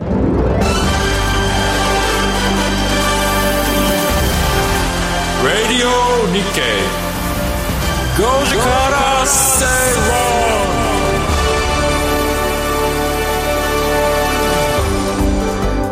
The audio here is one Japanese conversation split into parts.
Radio Nikkei. 5時から正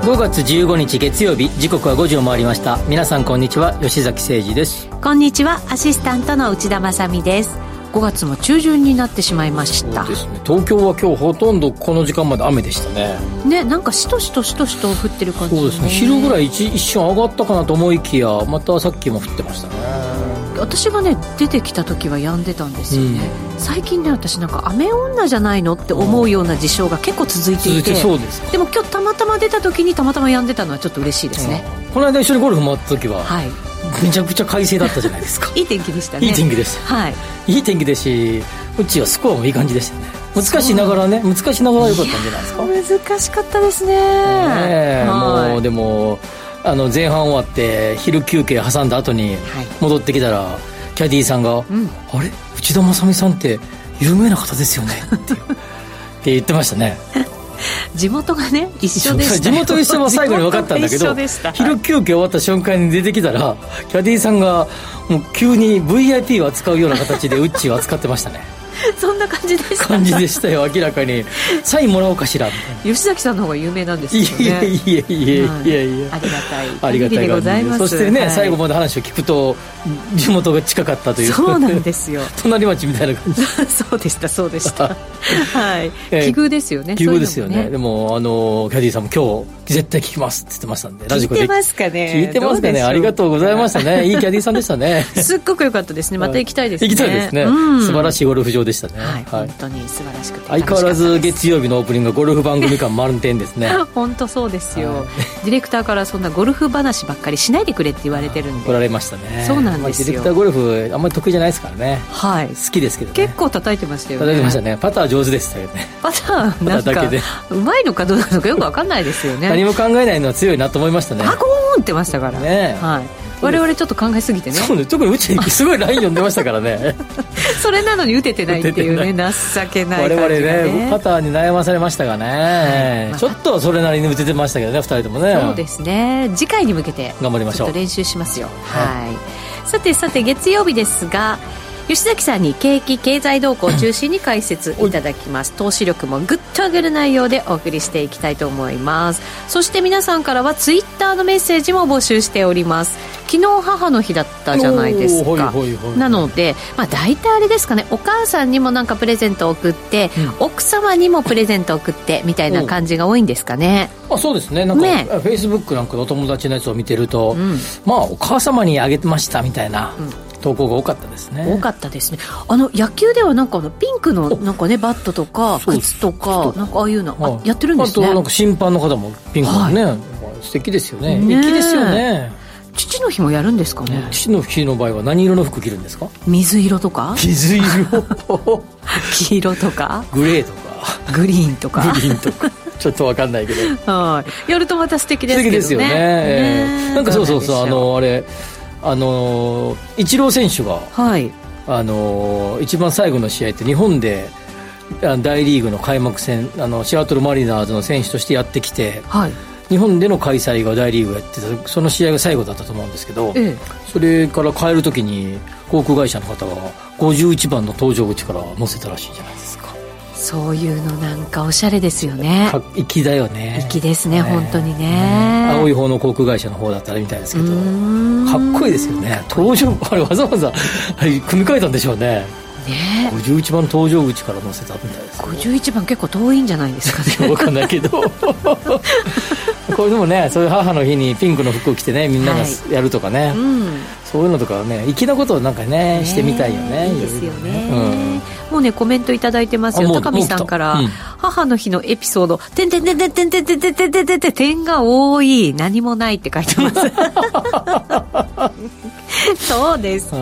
5月15日月曜日時刻は5時を回りました。皆さんこんにちは。吉崎誠二です。こんにちは。アシスタントの内田まさです5月も中旬になってしまいました。そうですね。東京は今日ほとんどこの時間まで雨でしたね。ねなんかしとしとしとしと降ってる感じ、そうですね。昼ぐらい一一瞬上がったかなと思いきやまたさっきも降ってましたね。私がね出てきた時は止んでたんですよね、うん、最近ね私なんか雨女じゃないのって思うような事象が結構続いていて。そうですでも今日たまたま出た時にたまたま止んでたのはちょっと嬉しいですね、うん、この間一緒にゴルフ回った時は、はい、めちゃくちゃ快晴だったじゃないですか。いい天気でしたね。いい天気でした、はい、いい天気ですしうちはスコアもいい感じでしたね。難しいながらね難しいながら良かったんじゃないですか。難しかったですね。ねもうでもあの前半終わって昼休憩挟んだ後に戻ってきたら、はい、キャディーさんが「うん、あれ？内田正美さんって有名な方ですよね」って って言ってましたね地元がね一緒でした地元一緒も最後に分かったんだけど昼休憩終わった瞬間に出てきたらキャディーさんがもう急に VIP を扱うような形でウッチーを扱ってましたね そんな感じでした？感じでしたよ明らかに。サインもらおうかしら？吉崎さんの方が有名なんですよね。いやいやいやいやいや、ありがたい。ありがたいございます。そしてね、はい、最後まで話を聞くと地元が近かったという。そうなんですよ。隣町みたいな感じ。そうでしたそうでした。はい。奇遇ですよね奇遇ですよね、ね、でもあのキャディーさんも今日絶対聞きますって言ってましたんでラジコで。聞いてますかね？聞いてますか？ねありがとうございましたね。いいキャディーさんでしたね。すっごく良かったですね。また行きたいですね。行きたいですね、うん、素晴らしいゴルフ場でしたね。はい、本当に素晴らしくて相変わらず月曜日のオープニングがゴルフ番組感満点ですね。本当そうですよ、はい、ディレクターからそんなゴルフ話ばっかりしないでくれって言われてるんで。怒られましたね。そうなんですよ、ディレクターゴルフあんまり得意じゃないですからね。はい。好きですけど、ね、結構叩いてましたよね。叩いてましたね。パター上手でしたよね。パター なんかうまいのかどうなのかよく分かんないですよね。何も考えないのは強いなと思いましたね。パコーンってましたから。ねはい我々ちょっと考えすぎてね。そうね。特にうち すごいライン読んでましたからね。それなのに打ててないっていうね情けない感じ、ね、我々ねパターに悩まされましたがね、はい、ちょっとそれなりに打ててましたけどね2人ともね。そうですね。次回に向けて頑張りましょう。練習しますよ。はい、さてさて月曜日ですが吉崎さんに景気経済動向を中心に解説い。ただきます。投資力もぐっと上げる内容でお送りしていきたいと思います。そして皆さんからはツイッターのメッセージも募集しております。昨日母の日だったじゃないですか。なので、まあ、大体あれですかね。お母さんにもなんかプレゼントを送って、うん、奥様にもプレゼントを送ってみたいな感じが多いんですかね。あそうですね。なんか、ね、フェイスブックなんかのお友達のやつを見てると、うん、まあお母様にあげてましたみたいな、うん投稿が多かったですね。多かったですね。あの野球ではなんかあのピンクのなんかねバットとか靴とかなんかああいうの、はい、やってるんですね。あとなんか審判の方もピンクのね、はい、素敵ですよね。粋ですよね。父の日もやるんですかね。父の日の場合は何色の服着るんですか？水色とか？水色。黄色とか？グレーとか。グリーンとか？グリーンとか。ちょっとわかんないけど。はい。やるとまた素敵ですけどね。素敵ですよね、ね、なんかそうそうそう。あのあれあのイチロー選手が、はい、あの一番最後の試合って日本で大リーグの開幕戦あのシアトルマリナーズの選手としてやってきて、はい、日本での開催が大リーグやってたその試合が最後だったと思うんですけど、ええ、それから帰る時に航空会社の方が51番の搭乗口から乗せたらしいじゃないですかそういうのなんかおしゃれですよね。粋だよね。粋ですね、ね、本当にね、青い方の航空会社の方だったらみたいですけどかっこいいですよね。搭乗あれわざわざ組み替えたんでしょうね。ね。51番搭乗口から乗せたみたいです、ね、51番結構遠いんじゃないですかね。分かんないけど。これでもねそういう母の日にピンクの服を着てねみんながやるとかね、はいうん、そういうのとかね粋なことをなんかね、ね、してみたいよね。いいですよね、うん、もうねコメント頂いてますよ。高見さんから、うん、母の日のエピソード「てんてんてんてんてんてんてんてんてんてんてんてん点が多い何もない」って書いてますそうですか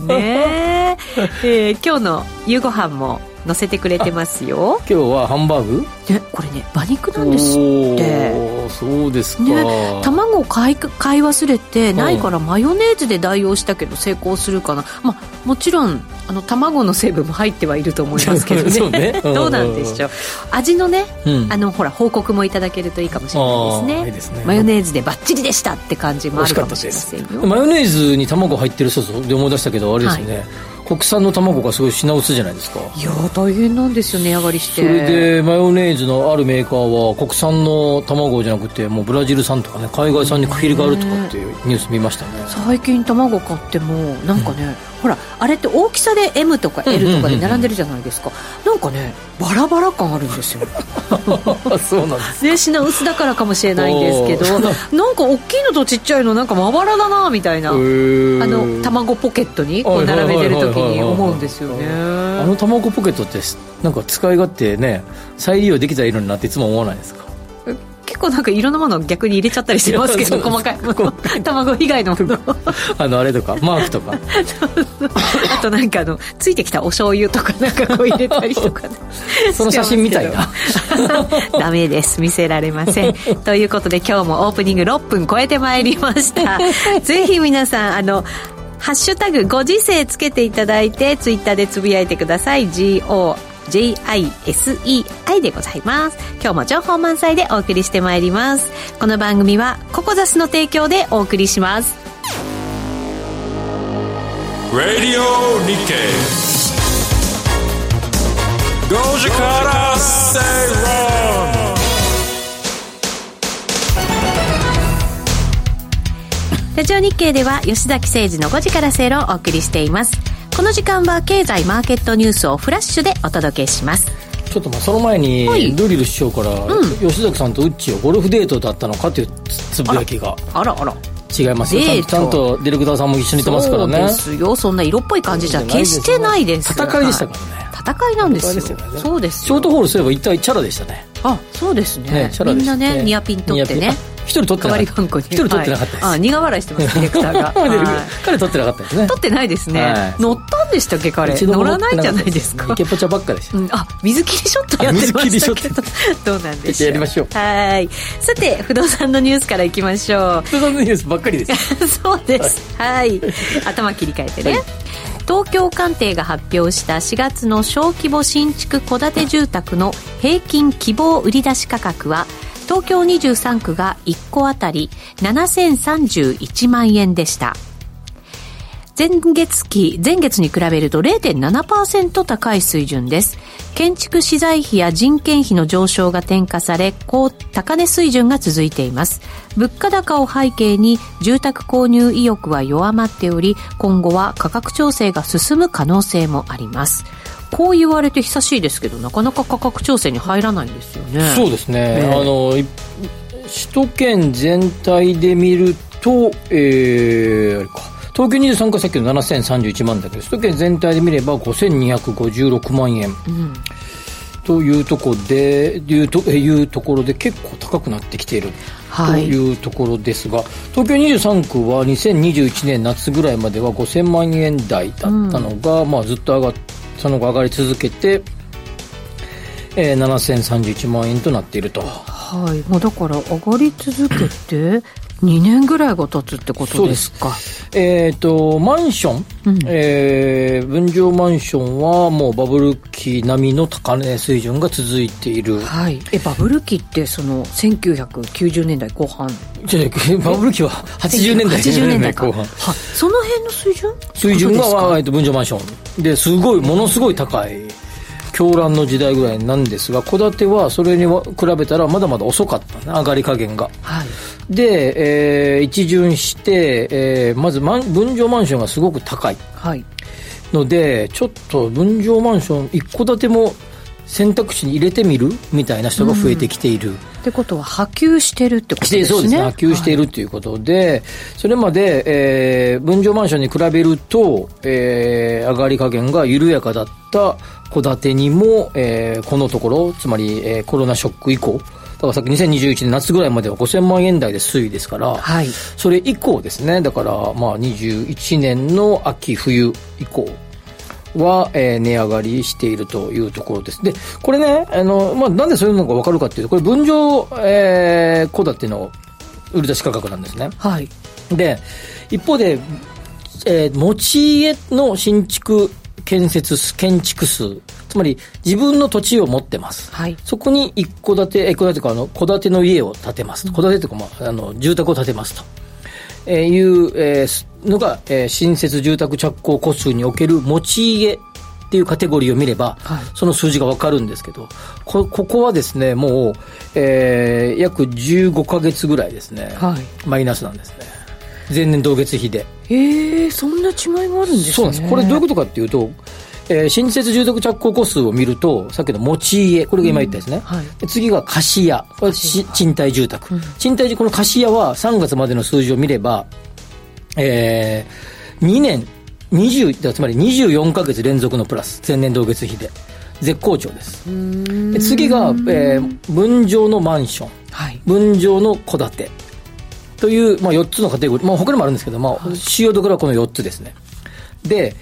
ねえー、今日の夕ご飯も載せてくれてますよ。今日はハンバーグ？ねこれね馬肉なんですって。そうですか、ね、卵を買い買い忘れてないからマヨネーズで代用したけど成功するかな、まあ、もちろんあの卵の成分も入ってはいると思いますけどね。ね、どうなんでしょう。味のね、うん、あのほら報告もいただけるといいかもしれないですね、ね、マヨネーズでバッチリでしたって感じもあるかもしれませんよ。マヨネーズに卵入ってるそうそうで思い出したけどあれですよね、はい国産の卵がすごい品薄じゃないですか。いや大変なんですよ値上がりして。それでマヨネーズのあるメーカーは国産の卵じゃなくてもうブラジル産とかね海外産に区切りがあるとかっていうニュース見ましたね。最近卵買ってもなんかね、うんほらあれって大きさで M とか L とかで並んでるじゃないですか、なんかねバラバラ感あるんですよ。そうなんですね品薄だからかもしれないんですけどなんか大きいのとちっちゃいのなんかまばらだなみたいなあの卵ポケットにこう並べてる時に思うんですよね。あの卵ポケットってなんか使い勝手ね再利用できたらいいのになっていつも思わないですか？結構なんかいろんなものを逆に入れちゃったりしてますけど 細かい卵以外のもの。あのあれとかマークとか。あとなんかあのついてきたお醤油とかなんかこう入れたりとか、ね、その写真みたいな。ダメです。見せられません。ということで今日もオープニング6分超えてまいりました。ぜひ皆さんあのハッシュタグご時世つけていただいてツイッターでつぶやいてください JISEI でございます。今日も情報満載でお送りしてまいります。この番組はココザスの提供でお送りします。Radio Nikkei. 5時から正論ラジオ日経では吉崎誠二の5時から正論をお送りしています。この時間は経済マーケットニュースをフラッシュでお届けしますちょっとまあその前に、はい、ドリル師匠から、うん、吉崎さんとウッチをゴルフデートだったのかというつぶやきが。あらあら。違いますよ。ちゃんとディレクターさんも一緒にいてますからね。そうですよ。そんな色っぽい感じじゃ決してないです。戦いでしたからね、戦いなんですよ、ね、そうですショートホールすれば一体チャラでしたね。あそうですね。ねみんなねニアピン取ってね一人取ってなかった。一人取ってなかったです、あ苦笑いしてます ディレクターが。彼取ってなかったですね。取ってないですね、乗ったんでしたっけ彼？乗らないんじゃないですか。イケポチャばっかでした、あ水切りショットやってましたけど。どうなんでしょう。やりましょう。はい。さて不動産のニュースからいきましょう。不動産のニュースばっかりです。そうです。はい。頭切り替えてね、東京官邸が発表した4月の小規模新築戸建て住宅の平均希望売出価格は東京23区が1戸当たり7031万円でした前月期、前月に比べると0.7%高い水準です。建築資材費や人件費の上昇が転嫁され、高、高値水準が続いています。物価高を背景に住宅購入意欲は弱まっており、今後は価格調整が進む可能性もあります。こう言われて久しいですけどなかなか価格調整に入らないんですよね。そうですね、ね、あの首都圏全体で見るとえー、あれか。東京23区さっきの7031万だけど首都圏全体で見れば5256万円、うん、というところでいうというところで結構高くなってきている。というところですが、はい、東京23区は2021年夏ぐらいまでは5000万円台だったのが、うん、まあ、ずっと上がってその後上がり続けて、えー、7031万円となっていると。はい。もうだから上がり続けて2年ぐらいが経つってことですか。えっ、ー、とマンション、うん、えー、分譲マンションはもうバブル期並みの高値水準が続いている。はい。えバブル期ってその1990年代後半？じ ゃバブル期は80年代80年代後半。はその辺の水準？水準が、えっと、分譲マンション。ですごいものすごい高い狂乱の時代ぐらいなんですが戸建てはそれに比べたらまだまだ遅かったね上がり加減が、はい、で、えー、一巡して、えー、まず分譲マンションがすごく高い、はい、のでちょっと分譲マンション一戸建ても選択肢に入れてみる？みたいな人が増えてきている、うん、ってことは波及してるってことですね。そうですね。波及しているということで、はい、それまで、えー、分譲マンションに比べると、えー、上がり加減が緩やかだった戸建てにも、えー、このところ、つまり、えー、コロナショック以降、だからさっき2021年夏ぐらいまでは5000万円台で推移ですから、はい、それ以降ですね、だからまあ21年の秋冬以降は、えー、値上がりしているというところです。で、これね、あの、まあ、なんでそういうのがわかるかっていうと、これ分譲、えー、戸建ての売り出し価格なんですね。はい。で、一方で、えー、持ち家の新築建設建築数、つまり自分の土地を持ってます。はい、そこに一戸建て、一戸建てか、あの、戸建ての家を建てます。戸建てとか、まあ、あの、住宅を建てますと。えー、いう、えー、のが、えー、新設住宅着工戸数における持ち家っていうカテゴリーを見れば、はい、その数字がわかるんですけど、こ、ここはですね、もう、えー、約15か月ぐらいですね、はい、マイナスなんですね。前年同月比で。ええー、そんな違いがあるんですね。そうなんです。これどういうことかっていうと、えー、新設住宅着工戸数を見ると、さっきの持ち家、これが今言ったですね。うんはい、次が貸家、これ賃貸住宅。うん、賃貸、この貸家は3月までの数字を見れば、えー、2年、20、つまり24か月連続のプラス、前年同月比で。絶好調です。で次が、えー、分譲のマンション、はい、分譲の戸建て。という、まあ、4つのカテゴリー、まあ、他にもあるんですけど、まあ、主要どころはこの4つですね。で、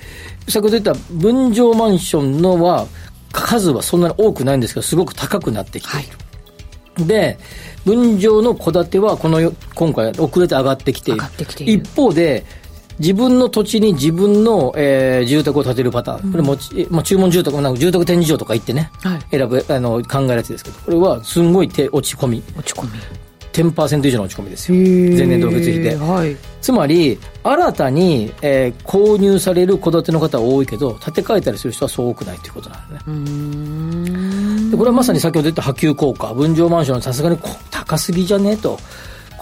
先ほど言った分譲マンションのは、数はそんなに多くないんですけど、すごく高くなってきている。はい、で、分譲の戸建ては、この、今回遅れて上がってきている。一方で、自分の土地に自分の、えー、住宅を建てるパターン。これもち、まあ、注文住宅、なんか住宅展示場とか行ってね、はい、選ぶ、あの、考えるやつですけど、これはすんごい手落ち込み。落ち込み。10%以上の落ち込みですよ。前年同月比で。はい、つまり、新たに、えー、購入される戸建ての方は多いけど、建て替えたりする人はそう多くないということなんですね。でこれはまさに先ほど言った波及効果。分譲マンションさすがに高すぎじゃねえと。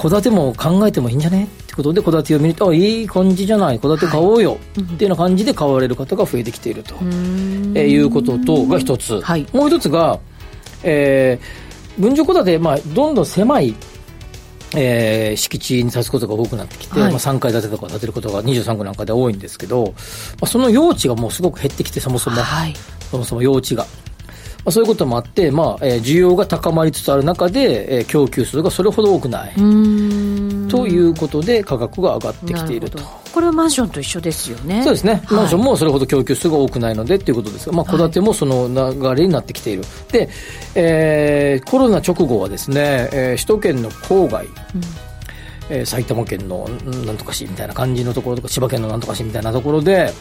戸建ても考えてもいいんじゃねってことで戸建てを見るといい感じじゃない戸建て買おうよ、っていうような感じで買われる方が増えてきていると、えいうこととが一つ、はい、もう一つが、えー、分譲戸建て、まあ、どんどん狭いえー、敷地に建つことが多くなってきて、はい、まあ、3階建てとか建てることが23区なんかで多いんですけど、まあ、その用地がもうすごく減ってきてそもそも、はい、そもそも用地が。まあ、そういうこともあって、まあえー、需要が高まりつつある中で、えー、供給数がそれほど多くない。ということで価格が上がってきているとこれはマンションと一緒ですよね。そうですね、はい、マンションもそれほど供給数が多くないのでとい。うことですが、まあ、戸建てもその流れになってきている、はい、で、えー、コロナ直後はですね、えー、首都圏の郊外、うん。えー、埼玉県のなんとか市みたいな感じのところとか千葉県のなんとか市みたいなところで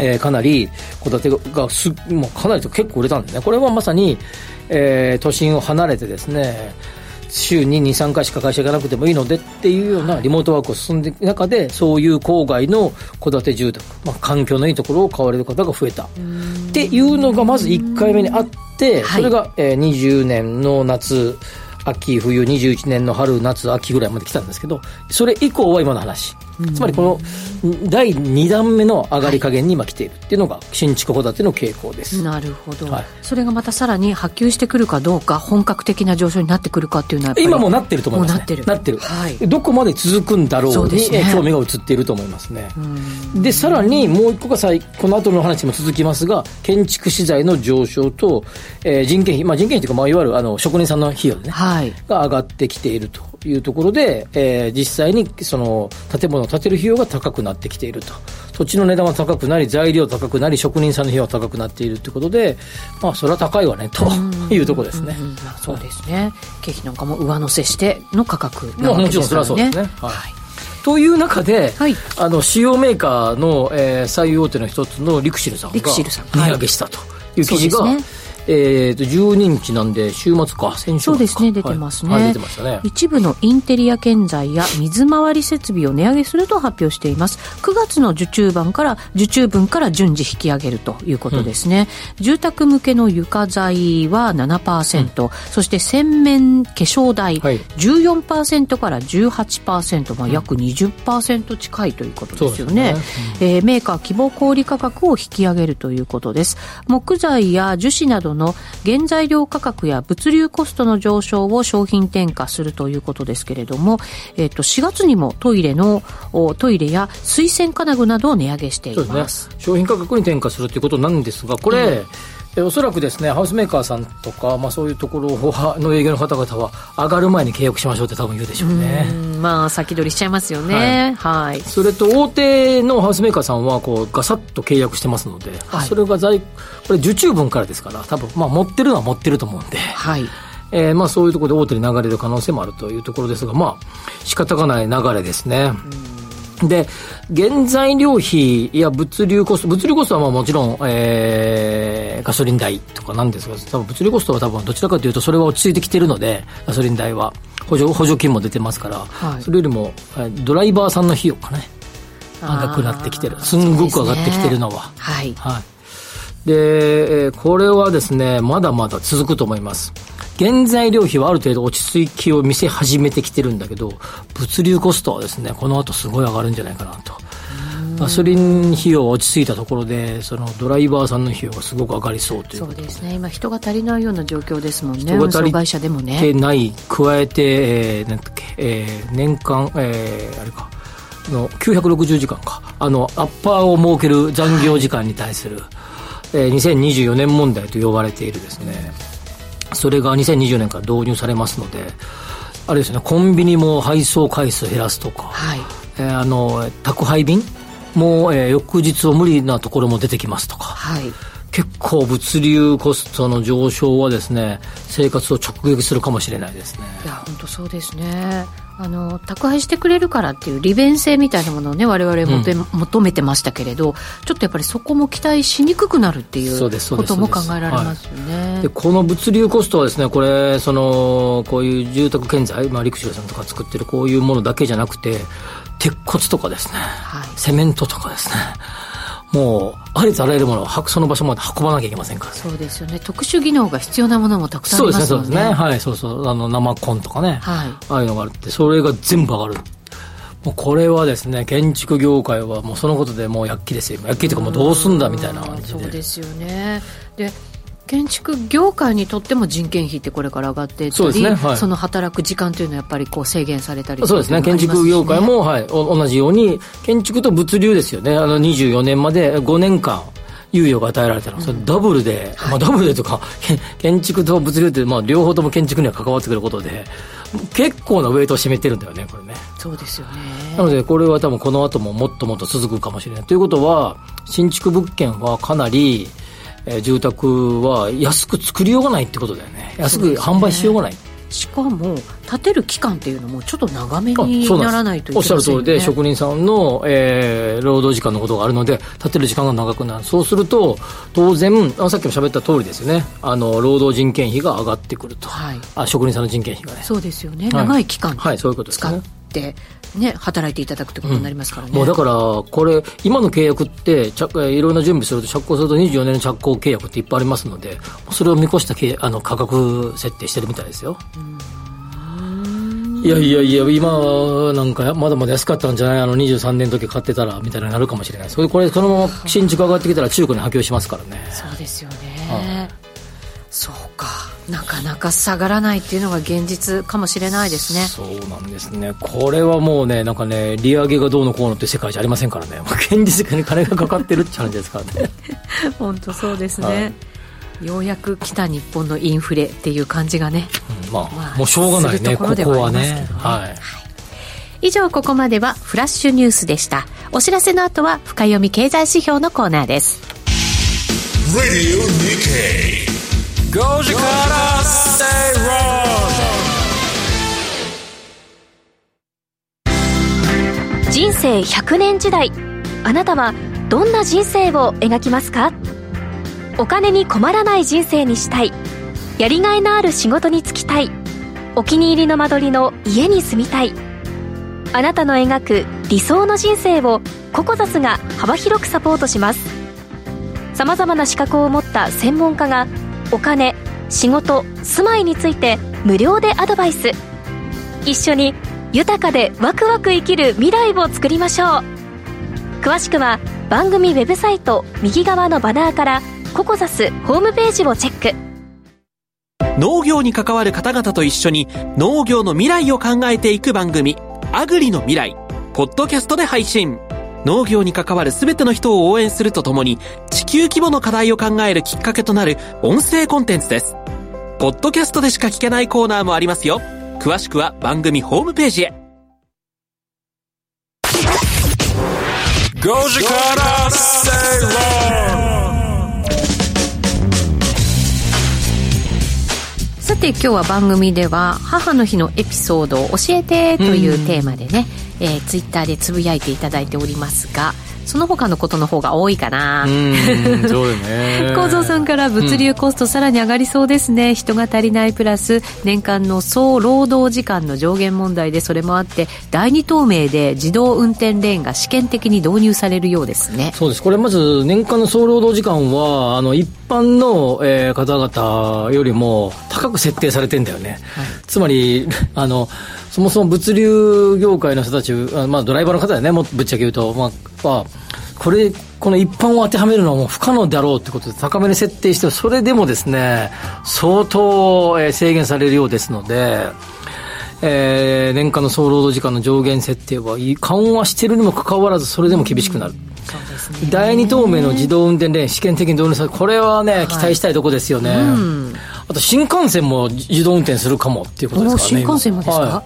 えー、かなり戸建てがす、もうかなりと結構売れたんですね。これはまさに、えー、都心を離れてですね、週に2、3回しか会社行かなくてもいいのでっていうようなリモートワークを進んでいく中で、そういう郊外の戸建て住宅、まあ、環境のいいところを買われる方が増えた。っていうのがまず1回目にあって、それが、えー、20年の夏、秋、冬、21年の春、夏、秋ぐらいまで来たんですけど、それ以降は今の話。つまりこの第2弾目の上がり加減に今来ているっていうのが新築戸建ての傾向です。なるほど、はい、それがまたさらに波及してくるかどうか本格的な上昇になってくるかっていうのは今もなってると思います、ね、なってる。なってる、はい、どこまで続くんだろうに、ね、興味が移っていると思いますね。でさらにもう一個がこの後の話も続きますが建築資材の上昇と、えー、人件費、まあ、人件費というか、まあ、いわゆるあの職人さんの費用、ね。はい、が上がってきているというところで、えー、実際にその建物を建てる費用が高くなってきていると。土地の値段は高くなり、材料高くなり、職人さんの費用は高くなっているということで、まあ、それは高いわね、というところですね。そうですね。経費なんかも上乗せしての価格なわけです。もちろんそれはそうですね。はい、はいという中で、はい、あの主要メーカーの、えー、最大手の一つのリクシルさんが値上げしたという記事が、はいえー、と12日なんで週末か先週そうですね出てますね。はい、はい、出てましたね。一部のインテリア建材や水回り設備を値上げすると発表しています。9月の受注分から受注分から順次引き上げるということですね、うん、住宅向けの床材は7%、うん、そして洗面化粧台、はい、14%から18%、まあ、約20%近いということですよね、ね。うん、えー、メーカー希望小売価格を引き上げるということです。木材や樹脂などの原材料価格や物流コストの上昇を商品転嫁するということですけれども、えっ、と、4月にもトイレの、トイレや水洗金具などを値上げしています。すね、商品価格に転嫁するということなんですが、これ、うんおそらくですね、ハウスメーカーさんとか、まあ、そういうところの営業の方々は、上がる前に契約しましょうって多分言うでしょうね。うまあ、先取りしちゃいますよね。はい。はい、それと、大手のハウスメーカーさんは、こう、ガサッと契約してますので、はい、それが在、これ、受注分からですから、多分、まあ、持ってるのは持ってると思うんで、はい。えー、まあ、そういうところで大手に流れる可能性もあるというところですが、まあ、仕方がない流れですね。うんで、原材料費や物流コスト、物流コストはまあもちろん、えー、ガソリン代とかなんですが、多分物流コストは多分どちらかというとそれは落ち着いてきてるので、ガソリン代は。補助、補助金も出てますから、はい、それよりも、ドライバーさんの費用かね、高くなってきてる。すんごく上がってきてるのは。はい。はい。で、これはですね、まだまだ続くと思います。原材料費はある程度落ち着きを見せ始めてきてるんだけど、物流コストはですね、この後すごい上がるんじゃないかなと。ガソリン費用は落ち着いたところで、そのドライバーさんの費用がすごく上がりそうというそうですね、今、人が足りないような状況ですもんね、人が足りてない、加えて、えー、なんだっけ、えー、年間、えー、あれか、の960時間か、あのアッパーを設ける残業時間に対する、はい、えー、2024年問題と呼ばれているですね、それが2020年から導入されますので、あれですね、コンビニも配送回数減らすとか、はい、えー、あの宅配便も、えー、翌日を無理なところも出てきますとか、はい、結構物流コストの上昇はですね生活を直撃するかもしれないですね。いや本当そうですねあの宅配してくれるからっていう利便性みたいなものをね我々求,、うん、求めてましたけれどちょっとやっぱりそこも期待しにくくなるっていうことも考えられますよね、はい、でこの物流コストはですねこれそのこういう住宅建材、まあ、陸上さんとか作ってるこういうものだけじゃなくて鉄骨とかですね、はい、セメントとかですねもうありとあらゆるものをその場所まで運ばなきゃいけませんから、ね、そうですよね。特殊技能が必要なものもたくさんありますよね。そうですねそうですね。はいそうそう。あの生コンとかね、はい、ああいうのがあるってそれが全部上がる。もうこれはですね建築業界はもうそのことでもう躍起ですよ。躍起というかもうどうすんだみたいな感じで。そうですよね。で建築業界にとっても人件費ってこれから上がっていったり、ねはい、その働く時間というのはやっぱりこう制限されたり、そうですね、建築業界も、はい、同じように、建築と物流ですよね、あの24年まで5年間。猶予が与えられたの、それダブルで、まあ、ダブルでとか、建築と物流って、まあ、両方とも建築には関わってくることで、結構なウェイトを占めてるんだよね、これね。そうですよね。なので、これは多分この後ももっともっと続くかもしれない。ということは、新築物件はかなり、えー、住宅は安く作りようがないってことだよね。安く販売しようがない、しかも建てる期間っていうのもちょっと長めにならないといけない、ね、おっしゃる通りで職人さんの、えー、労働時間のことがあるので建てる時間が長くなる。そうすると当然あさっきも喋った通りですよね。あの労働人件費が上がってくると、はい、あ職人さんの人件費がね。そうですよね。長い期間、はい、そういうことですねってね、働いていただくってことになりますからね、うん、もうだから、これ、今の契約って、いろんな準備すると、着工すると24年の着工契約っていっぱいありますので、それを見越したあの価格設定してるみたいですよ。いやいやいや、今なんかまだまだ安かったんじゃない？あの23年の時買ってたらみたいになるかもしれない。それこれ、そのまま新築上がってきたら中古に波及しますからね。そうですよね。そうか。なかなか下がらないっていうのが現実かもしれないですね。そうなんですね。これはもうねなんかね利上げがどうのこうのって世界じゃありませんからね。現実に金がかかってるって話ですからね。本当そうですね、はい。ようやく来た日本のインフレっていう感じがね、うん、まあ、まあ、もうしょうがないね。ここはね、ね、はい、はい。以上ここまではフラッシュニュースでした。お知らせの後は深読み経済指標のコーナーです5時から正論人生100年時代あなたはどんな人生を描きますか？お金に困らない人生にしたい。やりがいのある仕事に就きたい。お気に入りの間取りの家に住みたい。あなたの描く理想の人生をココザスが幅広くサポートします。さまざまな資格を持った専門家がお金仕事住まいについて無料でアドバイス。一緒に豊かでワクワク生きる未来を作りましょう。詳しくは番組ウェブサイト右側のバナーからココザスホームページをチェック。農業に関わる方々と一緒に農業の未来を考えていく番組「アグリの未来」ポッドキャストで配信。農業に関わる全ての人を応援するとともに地球規模の課題を考えるきっかけとなる音声コンテンツです。ポッドキャストでしか聞けないコーナーもありますよ。詳しくは番組ホームページへ。5時から正論さて今日は番組では母の日のエピソードを教えてというテーマでね、えー、ツイッターでつぶやいていただいておりますがその他のことの方が多いかな。うんそうよね。構造さんから物流コストさらに上がりそうですね、うん、人が足りないプラス年間の総労働時間の上限問題でそれもあって第二透明で自動運転レーンが試験的に導入されるようですね。そうです。これまず年間の総労働時間はあの一般の、えー、方々よりも高く設定されてんだよね、はい、つまり あのそもそも物流業界の人たち、まあ、ドライバーの方だよね、もぶっちゃけ言うと、まあ、まあ、これ、この一般を当てはめるのはもう不可能だろうということで、高めに設定して、それでもですね、相当、え制限されるようですので、えー、年間の総労働時間の上限設定は緩和しているにもかかわらず、それでも厳しくなる。うん、第二透明の自動運転レーン、試験的に導入される、これはね、期待したいところですよね。うん。あと新幹線も自動運転するかもっていうことですからね。新幹線もですか、は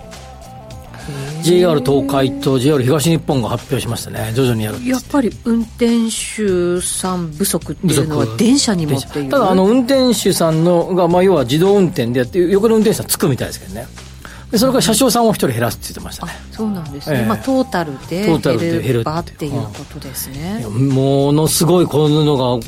い、JR 東海と JR 東日本が発表しましたね、徐々にやるやっぱり運転手さん不足っていうのは、電車にもっていう。ただ、あの運転手さんのが、まあ、要は自動運転でやって、横の運転手さんつくみたいですけどね。でそれから車掌さんを一人減らすって言ってましたね。そうなんですね、えー、まあ、トータルで減るばっていうことですね、ものすごいこういうのが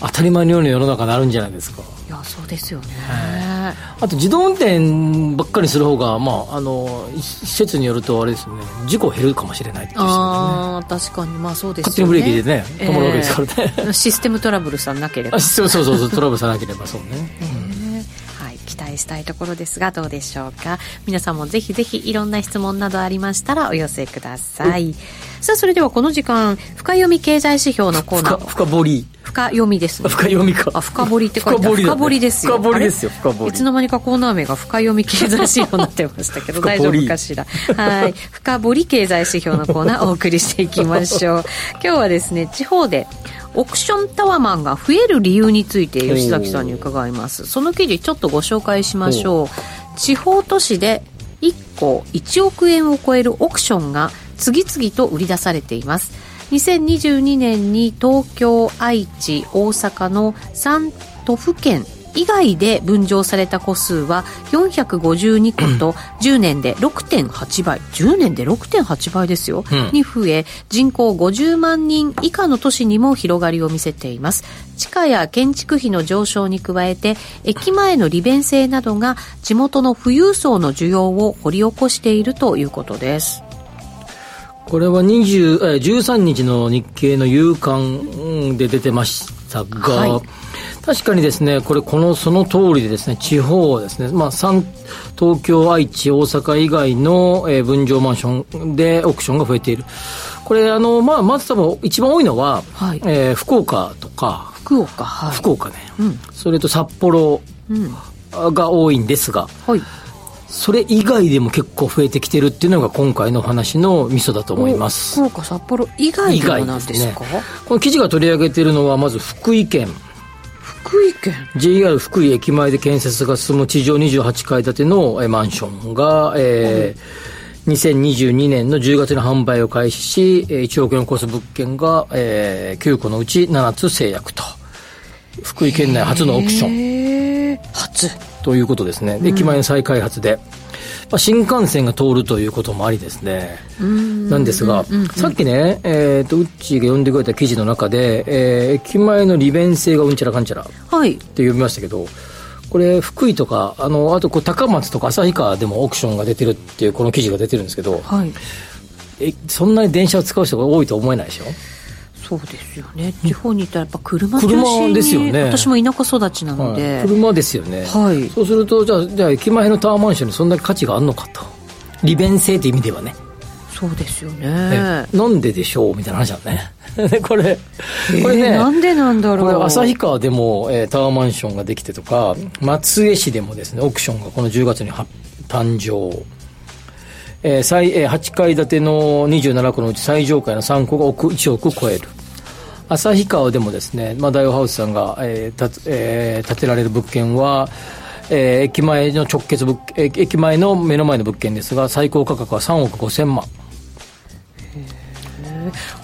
当たり前のように世の中になるんじゃないですか。いやそうですよね、はい、あと自動運転ばっかりする方がまああの施設によるとあれですね。事故減るかもしれないっていう、ね、ああ確かに。まあそうですよね。勝手にブレーキでね止まるわけですからね、えー、システムトラブルさなければ。そうそうそうトラブルさなければそうね、は したいところですがどうでしょうか？皆さんもぜひぜひいろんな質問などありましたらお寄せください、さあそれではこの時間深読み経済指標のコーナー。深掘り。深読みですね。深読みか。あ深掘りって書いてある。深掘りですよ。深掘りですよ深掘り。いつの間にかコーナー名が深読み経済指標になってましたけど大丈夫かしら？はい。深掘り経済指標のコーナーお送りしていきましょう。今日はですね地方でオークションタワマンが増える理由について吉崎さんに伺います。その記事ちょっとご紹介しましょう。地方都市で1個1億円を超えるオークションが次々と売り出されています。2022年に東京愛知大阪の3都府県以外で分譲された戸数は452個と10年で6.8倍10年で6.8倍ですよ、うん、に増え人口50万人以下の都市にも広がりを見せています。地価や建築費の上昇に加えて駅前の利便性などが地元の富裕層の需要を掘り起こしているということです。これは20え13日の日経の夕刊で出てましたが、はい、確かにですね、これ、この、その通りでですね、地方ですね、まあ、3、東京、愛知、大阪以外の、えー、分譲マンションでオークションが増えている。これ、あの、まあ、まず多分、一番多いのは、はい、えー、福岡とか、福岡、はい、福岡ね、うん、それと札幌が多いんですが、はいそれ以外でも結構増えてきてるっていうのが今回の話のミソだと思います。福岡札幌以外でもなんですか、ね、この記事が取り上げているのはまず福井県。福井県？JR 福井駅前で建設が進む地上28階建てのマンションが、えー、2022年の10月に販売を開始し1億円を超す物件が、えー、9個のうち7つ制約と。福井県内初のオークション。初ということですね、駅前の再開発で、まあ、新幹線が通るということもありですね、なんですが、さっきね、えーと、うっちーが読んでくれた記事の中で、えー、駅前の利便性がうんちゃらかんちゃらって読みましたけど、これ、福井とか、あのあとこう高松とか旭川でもオークションが出てるっていう、この記事が出てるんですけど、はい、えそんなに電車を使う人が多いと思えないでしょ？そうですよね。地方にいたらやっぱ車中心にですよね。私も田舎育ちなので、はい、車ですよね、はい、そうするとじゃあじゃあ駅前のタワーマンションにそんだけ価値があるのかと。利便性という意味ではね。そうですよね。なんででしょう？みたいな話だね。これこれね、えー、なんでなんだろう。これ旭川でも、えー、タワーマンションができてとか松江市でもですねオークションがこの10月に誕生。えー最えー8階建ての27戸のうち最上階の3戸が億1億を超える旭川でもですね、まあ、ダイオハウスさんが、えーたつえー建てられる物件は、えー駅前の直結物えー駅前の目の前の物件ですが最高価格は3億5千万。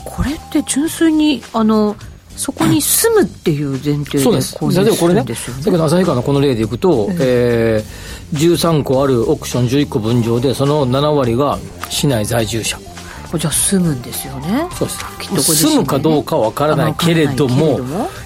これって純粋にあのそこに住むっていう前提でそうです。購入す例えばこれね、るんですよ先ほど旭川のこの例でいくと、えー、13個あるオークション11個分譲で、その7割が市内在住者。じゃあ住むんですよね。そうです。住むかどうかわからないけれども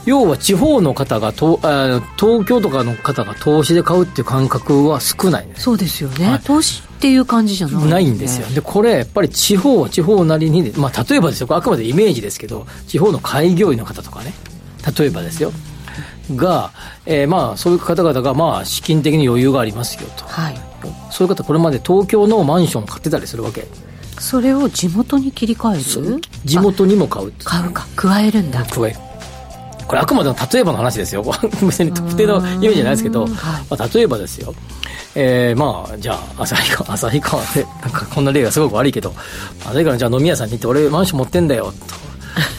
要は地方の方がとあ東京とかの方が投資で買うっていう感覚は少ないんですそうですよね、はい。投資っていう感じじゃないないんですよ。で、これ、やっぱり地方は地方なりに、まあ、例えばですよ、あくまでイメージですけど、地方の開業医の方とかね、例えばですよ、が、えーまあ、そういう方々が、まあ、資金的に余裕がありますよと。はい。そういう方、これまで東京のマンションを買ってたりするわけ。それを地元に切り替える？地元にも買う。買うか加えるんだ加える。これあくまでも例えばの話ですよ。別に特定のイメージじゃないですけど、はいまあ、例えばですよ。えー、まあ、じゃあ、旭川、旭川で、なんかこんな例がすごく悪いけど、旭川のじゃあ飲み屋さんに行って、俺マンション持ってんだよ、と。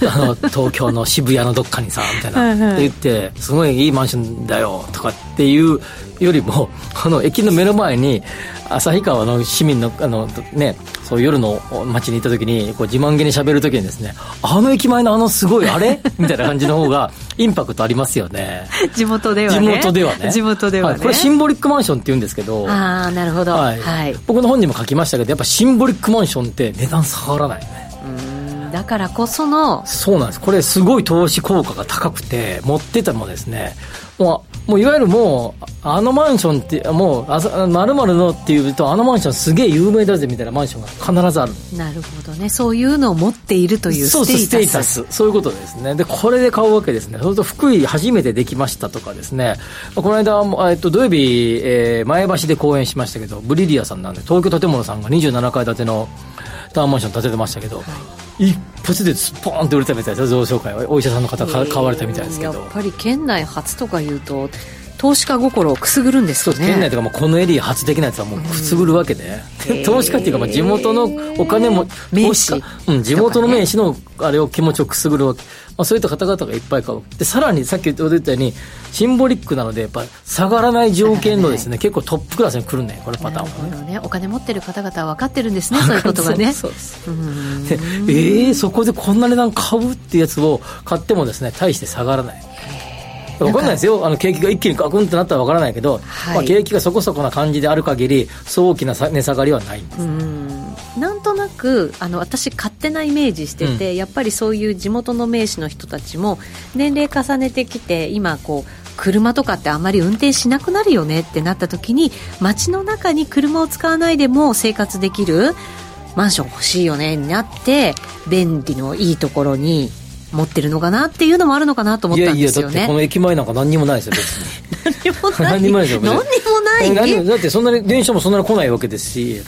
あの、東京の渋谷のどっかにさ、みたいな。はいはい。って言って、すごいいいマンションだよ、とかっていうよりも、あの、駅の目の前に、旭川の市民の、あの、ね、そう夜の街に行った時に、こう自慢げに喋る時にですね、あの駅前のあのすごいあれ？みたいな感じの方が、インパクトありますよね。地元では地ね元ではね。地元ではね、いこれシンボリックマンションって言うんですけど、ああなるほど。はい。はい。僕の本にも書きましたけど、やっぱシンボリックマンションって値段下がらないだからこそのそうなんです。これすごい投資効果が高くて、持ってたもですね、もう、もういわゆるもう、あのマンションって、もう、あそ〇〇のっていうと、あのマンションすげえ有名だぜみたいなマンションが必ずある。なるほどねそういうのを持っているというそうそう、スステータステータス。そういうことですね。で、これで買うわけですね。そうすると、福井初めてできましたとかですね。この間も、えっと、土曜日、えー前橋で講演しましたけど、ブリリアさんなんで、東京建物さんが27階建てのタワーマンション建ててましたけど、一発でスポーンって売れたみたいですよ、増床会は。お医者さんの方が買われたみたいですけど。やっぱり県内初とか言うと投資家心をくすぐるんですそうよね県内とかもうこのエリア初的なやつはもうくすぐるわけで、へー。投資家っていうかまあ地元のお金も名投資士家、うん、地元の名士のあれを気持ちをくすぐるわけ、まあ、そういった方々がいっぱい買う。でさらにさっき言ったようにシンボリックなのでやっぱ下がらない条件のですね結構トップクラスに来るねこれパターンは。ね。お金持ってる方々は分かってるんですねそういうことがね。そうです。うん。でえー、そこでこんな値段買うってやつを買ってもですね大して下がらない分かんないですよ。あの景気が一気にガクンってなったら分からないけど、はい。まあ、景気がそこそこな感じである限りそう大きなさ値下がりはないんです、うん。なんとなくあの私勝手なイメージしてて、やっぱりそういう地元の名士の人たちも年齢重ねてきて今こう車とかってあんまり運転しなくなるよねってなった時に街の中に車を使わないでも生活できるマンション欲しいよねになって便利のいいところに持ってるのかなっていうのもあるのかなと思ったんいやいやですよねだってこの駅前なんか何にもないですよ 別に。何にもない何にもないですよ別に。何にもない？だってそんなに電車もそんなに来ないわけですし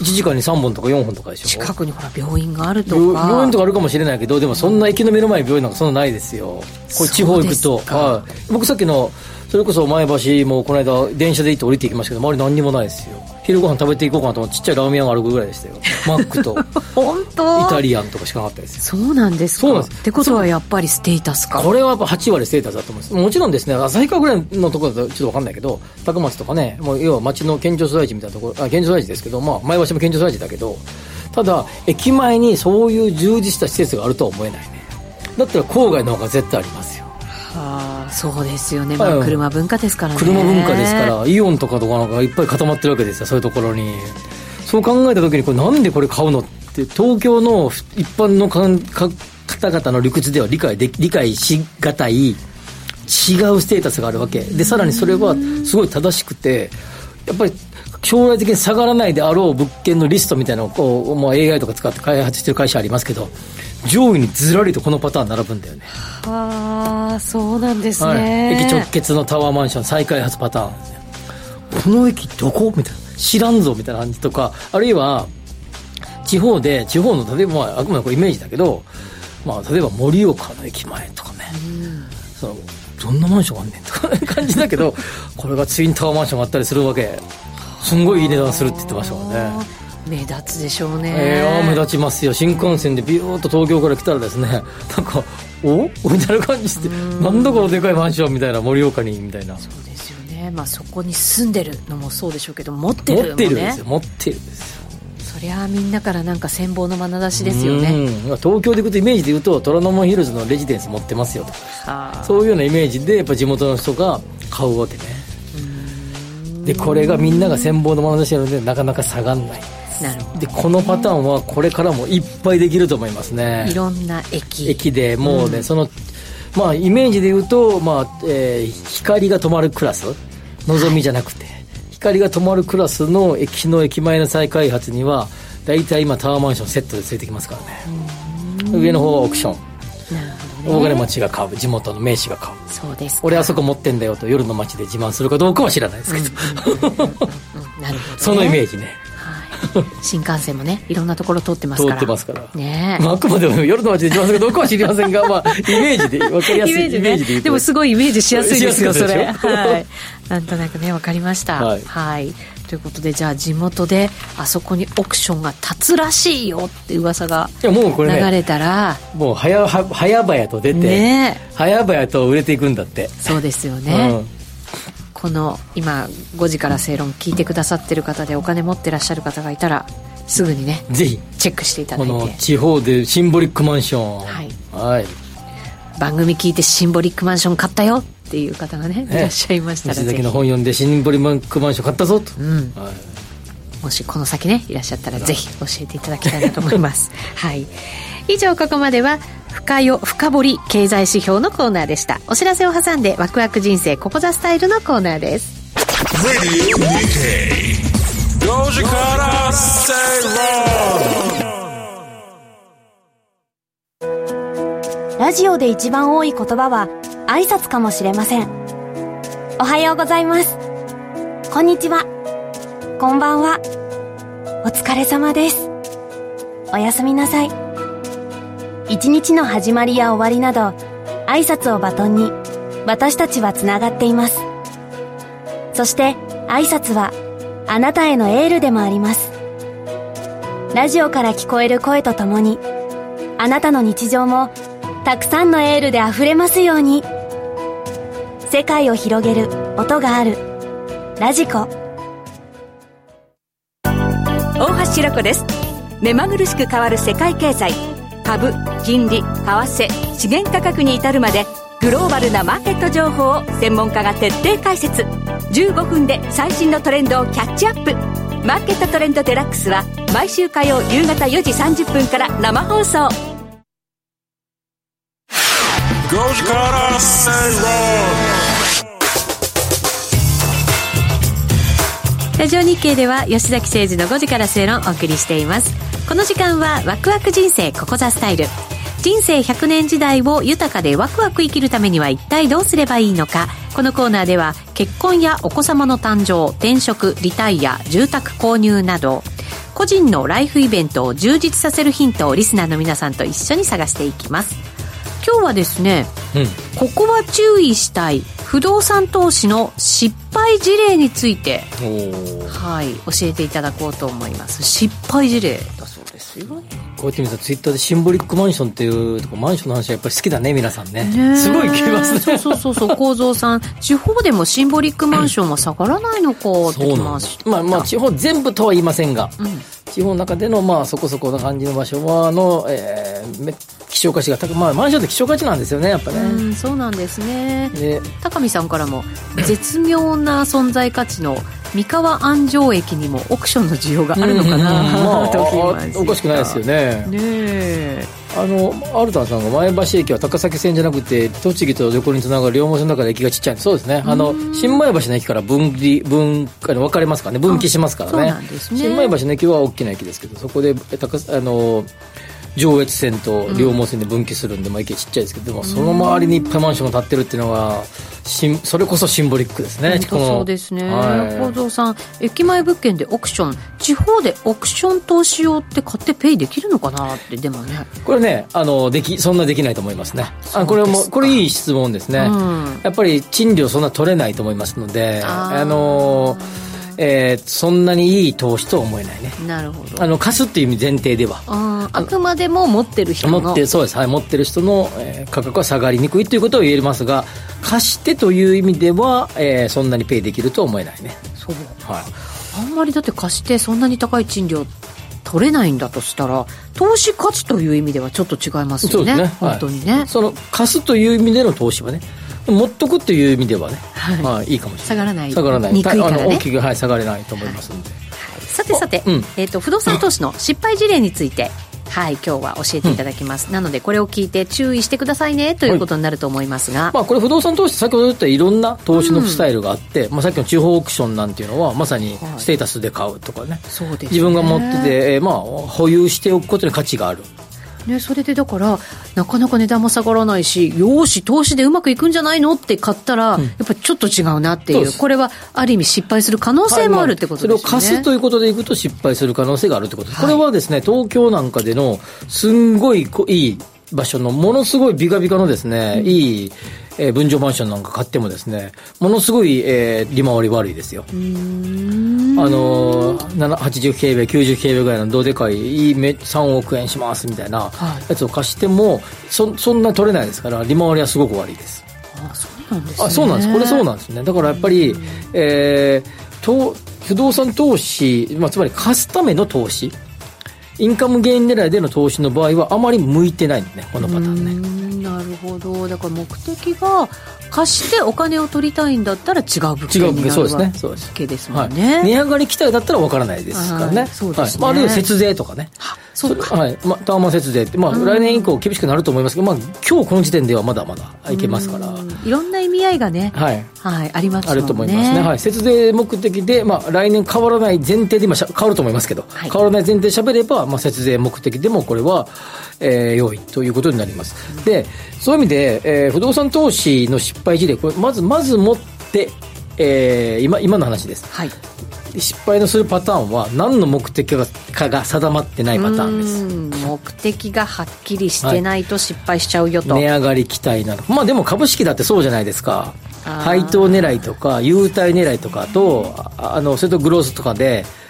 1時間に3本とか4本とかでしょ。近くにほら病院があると病か。病院とかあるかもしれないけどでもそんな駅の目の前に病院なんかそんなないですよ。これ地方行くと。はい、僕さっきのそれこそ前橋もこの間電車で行って降りていきましたけど周り何にもないですよ昼ご飯食べていこうかなと思ってちっちゃいラーメン屋があるぐらいでしたよ。マックと。本当？イタリアンとかしかなかったですよ。そうなんです。かそうなんです。ってことはやっぱりステータスか。これはやっぱ8割ステータスだと思います。もちろんですね旭川ぐらいのところだとちょっと分かんないけど高松とかねもう要は町の県庁所在地みたいなところあ県庁所在地ですけど、まあ、前橋も県庁所在地だけどただ駅前にそういう充実した施設があるとは思えないね。だったら郊外の方が絶対ありますよ。はあそうですよね、まあ、はい車文化ですからね。車文化ですからイオンとかとかなんかいっぱい固まってるわけですよそういうところに。そう考えた時にこれなんでこれ買うのって東京の一般のかんか方々の理屈では理解でき理解しがたい違うステータスがあるわけ。でさらにそれはすごい正しくてやっぱり将来的に下がらないであろう物件のリストみたいなのをこう、もう AI とか使って開発してる会社ありますけど上位にずらりとこのパターン並ぶんだよね。はあそうなんですはい、ね、駅直結のタワーマンション再開発パターン。この駅どこ？みたいな。知らんぞみたいな感じとかあるいは地方で地方の例えば、まあ、あくまでこれイメージだけど、まあ、例えば盛岡の駅前とかね、そのどんなマンションあんねんとか感じだけどこれがツインタワーマンションがあったりするわけ。すんごいいい値段するって言ってましたもんね目立つでしょうね。えー、目立ちますよ。新幹線でビューッと東京から来たらですね なんかお？みたいな感じしてなんだこのでかいマンションみたいな盛岡にみたいな。そうですよね。まあそこに住んでるのもそうでしょうけど持ってるね。持ってるんですよ。持ってるんですよ。そりゃあみんなからなんか羨望の眼差しですよね。東京で行くとイメージで言うと虎ノ門ヒルズのレジデンス持ってますよと。かそういうようなイメージでやっぱ地元の人が買うわけね。でこれがみんなが羨望の眼差しなのでなかなか下がんないでこのパターンはこれからもいっぱいできると思いますね。いろんな駅。駅でもうね、うん、そのまあイメージで言うと、まあえー、光が止まるクラス。のぞみじゃなくて、はい、光が止まるクラスの駅の駅前の再開発には大体今タワーマンションセットでついてきますからね。上の方はオークション。大金持ちが買う。地元の名士が買う。そうです俺あそこ持ってんだよと夜の街で自慢するかどうかは知らないですけど、なるほど、ね、そのイメージね 新幹線もねいろんなところ通ってますから。通ってますから。ね。まあ、あくまでも夜の街で一番すかどうかは知りませんが、まあ、イメージで分かりやすいイメージ,、ね、ージででもすごいイメージしやすいですよそれ。はい。なんとなくね分かりました。はい、はい。ということでじゃあ地元であそこにオクションが立つらしいよって噂が流れたら。もう早早々と出て、ね、早々と売れていくんだってそうですよね、うんこの今5時から正論聞いてくださってる方でお金持ってらっしゃる方がいたらすぐにねぜひチェックしていただいて。この地方でシンボリックマンションはい、はい、番組聞いてシンボリックマンション買ったよっていう方がねいらっしゃいましたらぜひ。の本読んでシンボリックマンション買ったぞと、うん。はい、もしこの先ねいらっしゃったらぜひ教えていただきたいなと思います。はい以上ここまでは深よ深掘り経済指標のコーナーでした。お知らせを挟んでワクワク人生ここザスタイルのコーナーです。ラジオで一番多い言葉は挨拶かもしれません。おはようございます。こんにちは。こんばんは。お疲れ様です。おやすみなさい。一日の始まりや終わりなど、挨拶をバトンに、私たちはつながっています。そして、挨拶は、あなたへのエールでもあります。ラジオから聞こえる声とともに、あなたの日常も、たくさんのエールで溢れますように。世界を広げる音がある。ラジコ。大橋ろ子です。目まぐるしく変わる世界経済。株金利為替資源価格に至るまでグローバルなマーケット情報を専門家が徹底解説。15分で最新のトレンドをキャッチアップ。マーケットトレンドデラックスは毎週火曜夕方4時30分から生放送。5時から正ラジオ日経では吉崎誠二の5時から正論をお送りしていますこの時間はワクワク人生ここザスタイル。人生100年時代を豊かでワクワク生きるためには一体どうすればいいのか。このコーナーでは結婚やお子様の誕生転職リタイア住宅購入など個人のライフイベントを充実させるヒントをリスナーの皆さんと一緒に探していきます。今日はですね、うん、ここは注意したい不動産投資の失敗事例についてはい教えていただこうと思います。失敗事例すよこうやって見たらツイッターでシンボリックマンションっていうとこマンションの話はやっぱり好きだね皆さんね。ねすごい聞きますねそうそうそう構造さん。地方でもシンボリックマンションは下がらないのかって聞きましまあまあ地方全部とは言いませんが、うん、地方の中でのまあそこそこな感じの場所はの、えー、希少価値が高まあマンションって希少価値なんですよねやっぱね。うんそうなんですね。で高見さんからも絶妙な存在価値の三河安城駅にもオークションの需要があるのかな、まあ、とおかしくないですよね。ねあのアルタンさんが前橋駅は高崎線じゃなくて栃木と横につながる両毛線の中で駅がちっちゃい。そうですね。あの新米橋の駅から分離分分かれますからね分岐しますからね、ね、新米橋の駅は大きな駅ですけどそこで高あの上越線と両毛線で分岐するんで、まあ、駅ちっちゃいですけどでもその周りにいっぱいマンションが建ってるっていうのがしんそれこそシンボリックですね。そうですね。幸三、さん駅前物件でオークション。地方でオークション投資用って買ってペイできるのかなってでもね。これねあのできそんなできないと思いますね。あこれもこれいい質問ですね、うん、やっぱり賃料そんな取れないと思いますのであのえー、そんなにいい投資とは思えないね。なるほど。あの貸すっていう意味前提では。ああくまでも持ってる人の。持ってそうです、はい、持ってる人の、えー、価格は下がりにくいということを言えますが貸してという意味では、えー、そんなにペイできるとは思えないね。そう。はい。あんまりだって貸してそんなに高い賃料取れないんだとしたら投資価値という意味ではちょっと違いますよね。ね。本当にね、はいその貸すという意味での投資はね持っとくという意味ではね、はい。まあ、いいかもしれない。下がらない。下がらない。にくいからね。あの大きく、はい、下がれないと思いますんで、さてさて、うん。えー、と不動産投資の失敗事例についてはい今日は教えていただきます、なのでこれを聞いて注意してくださいねということになると思いますが、まあ、これ不動産投資先ほど言ったいろんな投資のスタイルがあって、まあ、さっきの地方オークションなんていうのはまさにステータスで買うとかね、そうですね。自分が持ってて、えーまあ、保有しておくことに価値があるね、それでだからなかなか値段も下がらないしよーし投資でうまくいくんじゃないのって買ったら、やっぱりちょっと違うなっていう。これはある意味失敗する可能性もあるってことですよね、はいまあそれを貸すということでいくと失敗する可能性があるってことです、これはですね東京なんかでのすんごいこいい場所のものすごいビカビカのですね、いい、えー分譲マンションなんか買ってもですねものすごい、えー利回り悪いですよ。あのー7 80平米90平米ぐらいのどでかいいいめ3億円しますみたいなはい。やつを貸してもそそんな取れないですから利回りはすごく悪いです。あそうなんですね。あそうなんです。これそうなんですね。だからやっぱり、えー、と不動産投資、まあ、つまり貸すための投資インカムゲイン狙いでの投資の場合はあまり向いてないんねこのパターンねるほど。だから目的が貸してお金を取りたいんだったら違う物件になるそうですね。わそうです。けですもはい、値上がり期待だったらわからないですからね、はいそうですね。はい。まあ、あるいは節税とかねそうはい。まあ、タワマン節税って、まあ、来年以降厳しくなると思いますけど、まあ、今日この時点ではまだまだいけますから、うん。いろんな意味合いがね、はい、はい、ありますね。あると思いますね、はい、節税目的で、まあ、来年変わらない前提で今しゃ変わると思いますけど、はい。変わらない前提で喋れば、まあ、節税目的でもこれは、えー、良いということになります。でそういう意味で、えー不動産投資の失敗事例これまずまず持って、えー今今の話です。はい失敗のするパターンは何の目的かかが定まってないパターンです。うん。目的がはっきりしてないと失敗しちゃうよと、値上がり期待なの。まあでも株式だってそうじゃないですか。配当狙いとか優待狙いとかとああのそれとグロースとかでえ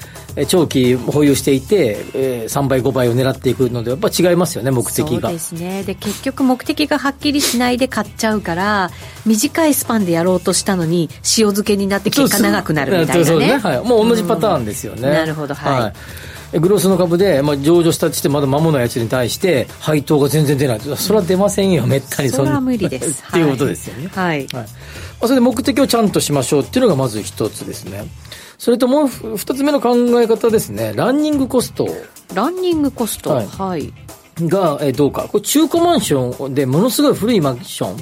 長期保有していて、えー3倍5倍を狙っていくのでやっぱ違いますよね目的が。そうですね。で結局目的がはっきりしないで買っちゃうから短いスパンでやろうとしたのに塩漬けになって結果長くなるみたいなそうねそうはい、もう同じパターンですよね、なるほど。はい。えグロースの株で、まあ、上場したとしてまだ間もないやつに対して配当が全然出ない。それは出ませんよめったに。それは無理です。っていうことですよね。はい、はい。まあ、それで目的をちゃんとしましょうっていうのがまず一つですねそれともうふ二つ目の考え方ですね。ランニングコスト。ランニングコスト。ははい。い、がえーどうか。これ中古マンションでものすごい古いマンション。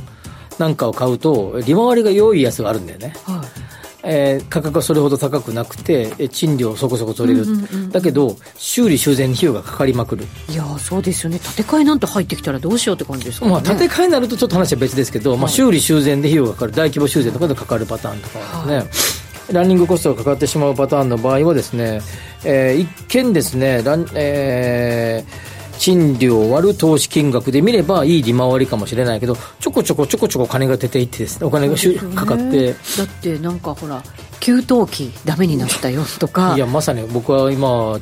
なんかを買うと利回りが良いやつがあるんだよね、はい。えー価格はそれほど高くなくてえー賃料そこそこ取れる、だけど修理修繕に費用がかかりまくる。いやそうですよね。建て替えなんて入ってきたらどうしようって感じですからね、まあ、建て替えになるとちょっと話は別ですけど、まあ、修理修繕で費用がかかる。大規模修繕とかでかかるパターンとかですね、ランニングコストがかかってしまうパターンの場合はですね、えー一見ですねラン、えー賃料割る投資金額で見ればいい利回りかもしれないけどちょこちょこちょこちょこ金が出ていってですねお金がしゅかかって。だってなんかほら給湯器ダメになったよとか。いやまさに僕は今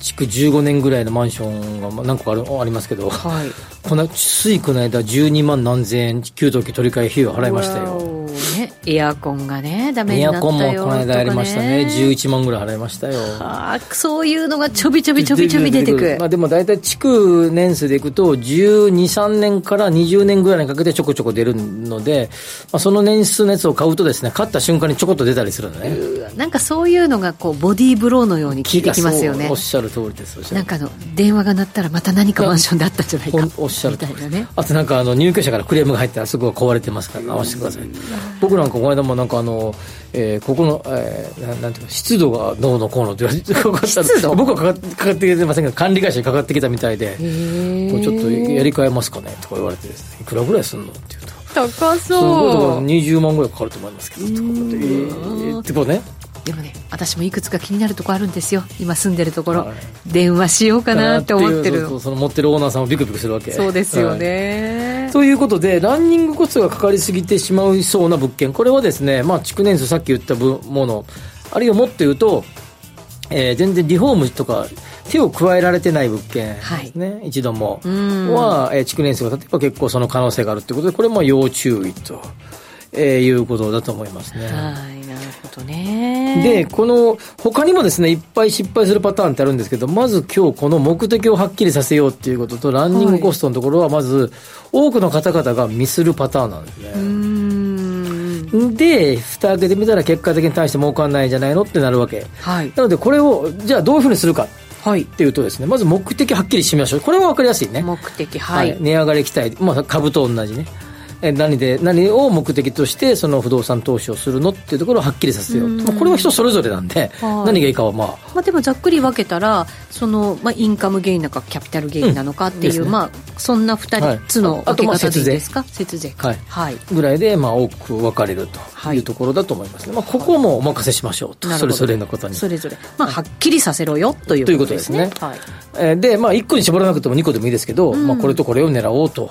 築15年ぐらいのマンションがまあ何個かあるありますけど、はい。このついこの間12万何千円給湯器取り替え費用払いましたよね、エアコンがねダメにエなったよアコンもこの間やりましたね。とかね。11万ぐらい払いましたよ。あーそういうのがちょびちょびちょびちょび出てくる。まあ、でも大体築年数でいくと1 2 3年から20年ぐらいにかけてちょこちょこ出るので、まあ、その年数のやつを買うとですね買った瞬間にちょこっと出たりするのねなんかそういうのがこうボディーブローのように効いてきますよねおっしゃる通りですなんかあの電話が鳴ったらまた何かマンションであったんじゃないかおっしゃるみたいなねあとなんかあの入居者からクレームが入ったらすごい壊れてますから合わせてください僕なんかこの間もなんかあの、えーここの、えーななんていうか湿度がどうのこうのって言われてかかった湿度？僕はかかかかってきてませんけど管理会社にかかってきたみたいでこれちょっとやり替えますかねとか言われてですね。いくらぐらいすんのって言うと。高そう。20万ぐらいかかると思いますけどとか言って。えーってことねでもね私もいくつか気になるとこあるんですよ。今住んでるところ、はい。電話しようかなって思ってる。その持ってるオーナーさんもビクビクするわけ。そうですよはい。ね、ということで、ランニングコストがかかりすぎてしまいそうな物件、これはですね、まあ、築年数さっき言った分もの、あるいはもっと言うと、えー、全然リフォームとか手を加えられてない物件ですね、はい、一度も。は、えー、築年数が例えば結構その可能性があるということでこれも要注意と。えー、いうことだと思いますね。はい、なるほどね。で、この、他にもですね、いっぱい失敗するパターンってあるんですけど、まず今日この目的をはっきりさせようっていうことと、ランニングコストのところは、まず、多くの方々がミスるパターンなんですね。で、蓋開けてみたら結果的に対して儲かんないんじゃないのってなるわけ。はい。なので、これを、じゃあどういうふうにするか。はい、っていうとですね、まず目的はっきりしましょう。これは分かりやすいね。目的、はい。はい、値上がり期待、まあ株と同じね。何で何を目的としてその不動産投資をするのっていうところをはっきりさせよう。まあ、これは人それぞれなんで、何がいいかはまあ、まあ、でもざっくり分けたらその、まあ、インカムゲインなのかキャピタルゲインなのかっていう、うんね、まあ、そんな2つの分け方でいいですか、節税。はい、はい、ぐらいで、まあ、多く分かれるというところだと思いますね、まあ、ここもお任せしましょうと、それぞれのことに。それぞれ、まあ、はっきりさせろよということですね。ですね、はい。えー、で、まあ、1個に絞らなくても2個でもいいですけど、うん、まあ、これとこれを狙おうと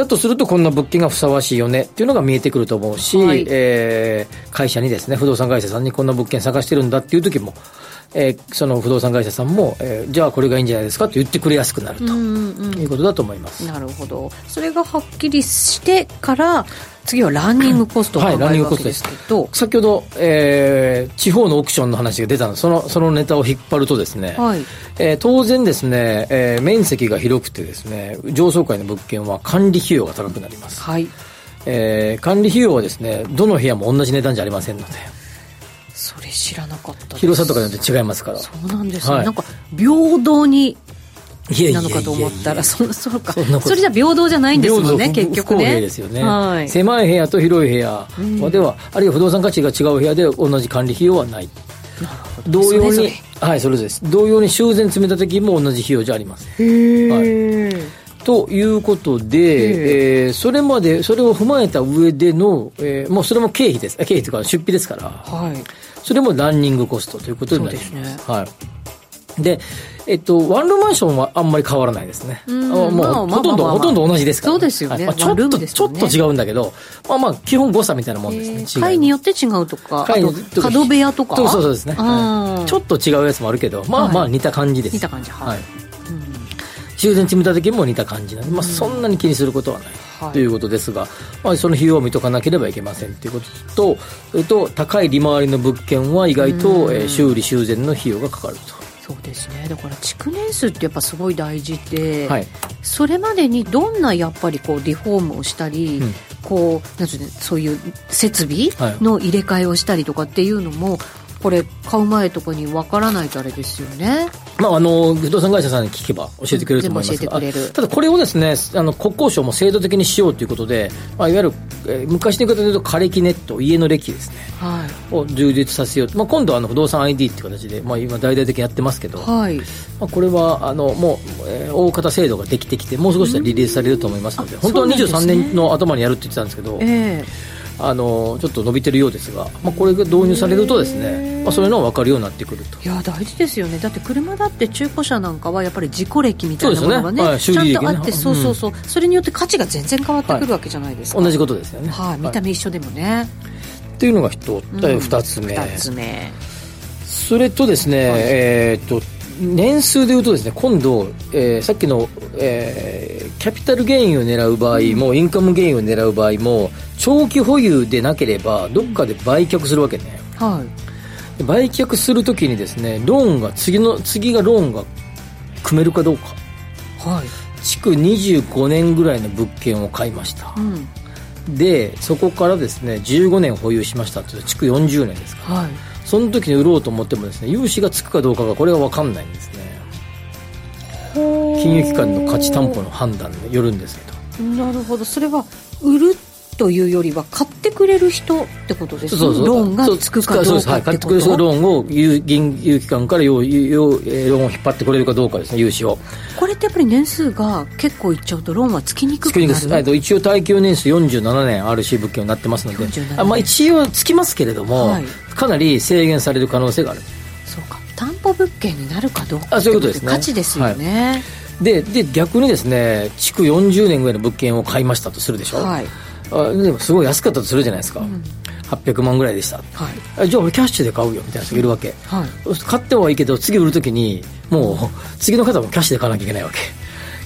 だとするとこんな物件がふさわしいよねっていうのが見えてくると思うし、はい、えー、会社にですね不動産会社さんにこんな物件探してるんだっていう時もえー、その不動産会社さんも、えー、じゃあこれがいいんじゃないですかと言ってくれやすくなるということだと思います、なるほど。それがはっきりしてから次はランニングコストを考えるわけですけど、はい、先ほど、えー、地方のオークションの話が出たのそのそのネタを引っ張るとですね、はい。えー、当然ですね、えー、面積が広くてですね上層階の物件は管理費用が高くなります、はい。えー、管理費用はですねどの部屋も同じ値段じゃありませんので。それ知らなかった広さとかによって違いますから。そうなんですね、はい、なんか平等になのかと思ったらそそうか。それじゃ平等じゃないんですもんね結局ね。ですよね、はい、狭い部屋と広い部屋。では、うん、あるいは不動産価値が違う部屋で同じ管理費用はない。同様にはいそれです。同様に修繕詰めた時も同じ費用じゃありません、はい、ということで、えー、それまでそれを踏まえた上での、えー、もうそれも経費です。経費というか出費ですから、はい、それもランニングコストということになります、ね、はい。で、えっと、ワンルームマンションはあんまり変わらないですね。もう、ほとんど、ほとんど同じですから、そうですよね。まあ、ちょっと、ちょっと違うんだけど、まあまあ、基本誤差みたいなもんですね。階によって違うとか、階と角部屋とか？そうそうですね、はい。ちょっと違うやつもあるけど、まあまあ似た感じです。似た感じ、はい。修繕積み立て金も似た感じなんで、まあ、そんなに気にすることはない、ということですが、まあ、その費用を見とかなければいけませんということとそれと高い利回りの物件は意外と、えー、修理修繕の費用がかかると。そうですね。だから築年数ってやっぱすごい大事で、はい、それまでにどんなやっぱりこうリフォームをしたり、うん、こうなんうそういう設備の入れ替えをしたりとかっていうのも、これ買う前とかにわからないとあれですよね。まあ、あの不動産会社さんに聞けば教えてくれると思いますが、うん、ただこれをですねあの国交省も制度的にしようということで、まあ、いわゆる、えー、昔の言い方で言うと枯れ木ネット家の歴ですね、はい、を充実させようと、まあ、今度はあの不動産 ID っていう形で、まあ、今大々的にやってますけど、はい。まあ、これはあのもう、えー、大方制度ができてきてもう少しでリリースされると思いますので、うん、本当は23年の頭にやるって言ってたんですけど、えーあのちょっと伸びてるようですが、まあ、これが導入されるとですね、まあ、そういうのが分かるようになってくると。いや大事ですよね。だって車だって中古車なんかはやっぱり事故歴みたいなものがね、ね。はい、ちゃんとあって、そうそうそう、それによって価値が全然変わってくるわけじゃないですか、はい、同じことですよね、はい、見た目一緒でもね、っていうのが一つ、二つ目。二つ目。それとですね、えー、っと年数でいうとですね今度、えー、さっきの、えー、キャピタルゲインを狙う場合も、うん、インカムゲインを狙う場合も長期保有でなければどっかで売却するわけね、はい、売却するときにですねローンが次の次がローンが組めるかどうか。はい。築25年ぐらいの物件を買いました、うん。でそこからですね15年保有しましたって築40年ですから、はい。その時に売ろうと思ってもですね融資がつくかどうかがこれが分かんないんですね金融機関の価値担保の判断によるんですけどなるほど。それは売るというよりは買ってくれる人ってことですね。ローンがつくかどうかはい、買ってくれる人。ローンを銀融機関からローンを引っ張ってくれるかどうかですね融資を。これってやっぱり年数が結構いっちゃうとローンはつきにくくなる。つきにくい一応耐久年数47年 RC 物件になってますので。あ、まあ、一応つきますけれども、はい、かなり制限される可能性がある。そうか。担保物件になるかどうかあそういうことですね。価値ですよね、はいでで逆にですね築40年ぐらいの物件を買いましたとするでしょ、はい、あでもすごい安かったとするじゃないですか、うん、800万ぐらいでした、はい、じゃあ俺キャッシュで買うよみたいな人がいるわけ、はい、買ってはいいけど次売るときにもう次の方もキャッシュで買わなきゃいけないわけ。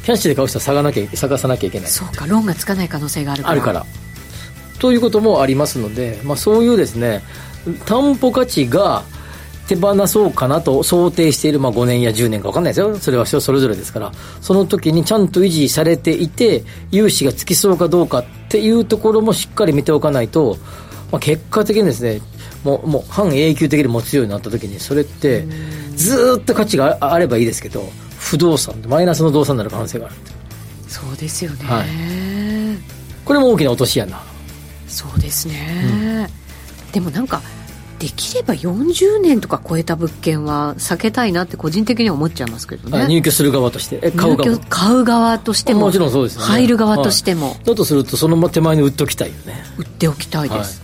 キャッシュで買う人は探なきゃ探さなきゃいけない。そうかローンがつかない可能性があるから。あるから。ということもありますので、まあ、そういうですね担保価値が手放そうかなと想定している、まあ、5年や10年か分かんないですよ。それは人それぞれですから。その時にちゃんと維持されていて融資がつきそうかどうかっていうところもしっかり見ておかないと、まあ、結果的にですねもうもう半永久的に持つようになった時にそれってずっと価値があればいいですけど不動産マイナスの動産になる可能性があるそうですよね、はい、これも大きな落とし穴。そうですね、うん、でもなんかできれば40年とか超えた物件は避けたいなって個人的には思っちゃいますけどね。入居する側として。え買う側。買う側としてももちろんそうです、ね、入る側としても、はい、だとするとその手前に売っておきたいよね。売っておきたいです、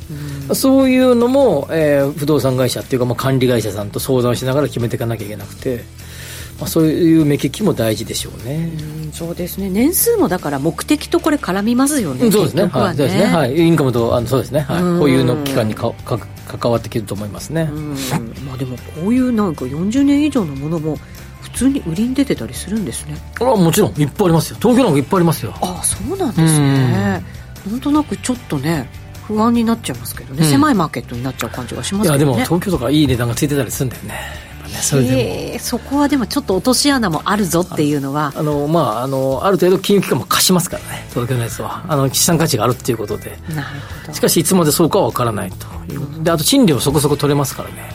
はい、そういうのも、えー、不動産会社っていうか、まあ、管理会社さんと相談しながら決めていかなきゃいけなくてまあ、そういう目利きも大事でしょうね。うそうですね。年数もだから目的とこれ絡みますよねそうですね。ね,、はい、そうですね、はい、インカムとあのそうですね、はい、保有の期間にかか関わってきると思いますね。まあでもこういうなんか40年以上のものも普通に売りに出てたりするんですね。あもちろん。いっぱいありますよ。東京なんかいっぱいありますよ。ああそうなんですね。なんとなくちょっとね不安になっちゃいますけどね、うん、狭いマーケットになっちゃう感じがしますけど、ね、いやでも東京とかいい値段がついてたりするんだよねそれでも。そこはでもちょっと落とし穴もあるぞっていうのは。あの、まあ、あのある程度金融機関も貸しますからね東京のやつは。あの資産価値があるっていうことで。なるほど。しかしいつまでそうかは分からないという、うん、であと賃料そこそこ取れますからね、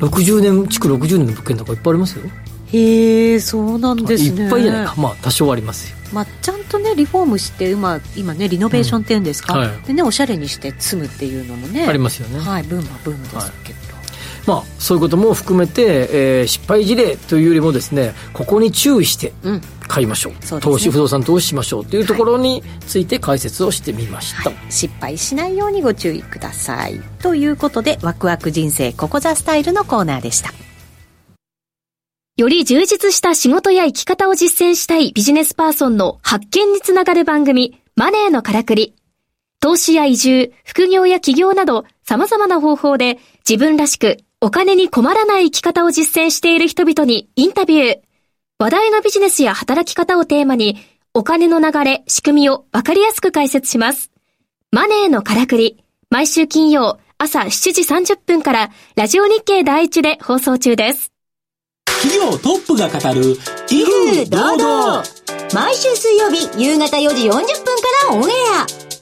うん、60年築60年の物件とかいっぱいありますよ。へえそうなんですね。いっぱいじゃないか。まあ多少ありますよ。まあ、ちゃんとねリフォームして今今ねリノベーションっていうんですか、うん。はい、でねおしゃれにして住むっていうのもね。ありますよね。はいブームはブームですけど、まあ、そういうことも含めて、えー、失敗事例というよりもですねここに注意して買いましょう。うんうね、投資不動産投資しましょうというところについて解説をしてみました、はい、失敗しないようにご注意ください。ということでワクワク人生ここザスタイルのコーナーでした。より充実した仕事や生き方を実践したいビジネスパーソンの発見につながる番組、マネーのからくり。投資や移住、副業や起業など様々な方法で自分らしくお金に困らない生き方を実践している人々にインタビュー。話題のビジネスや働き方をテーマに、お金の流れ、仕組みをわかりやすく解説します。マネーのからくり。毎週金曜朝7時30分からラジオ日経第一で放送中です。企業トップが語る、威風堂々。毎週水曜日夕方4時40分からオンエア。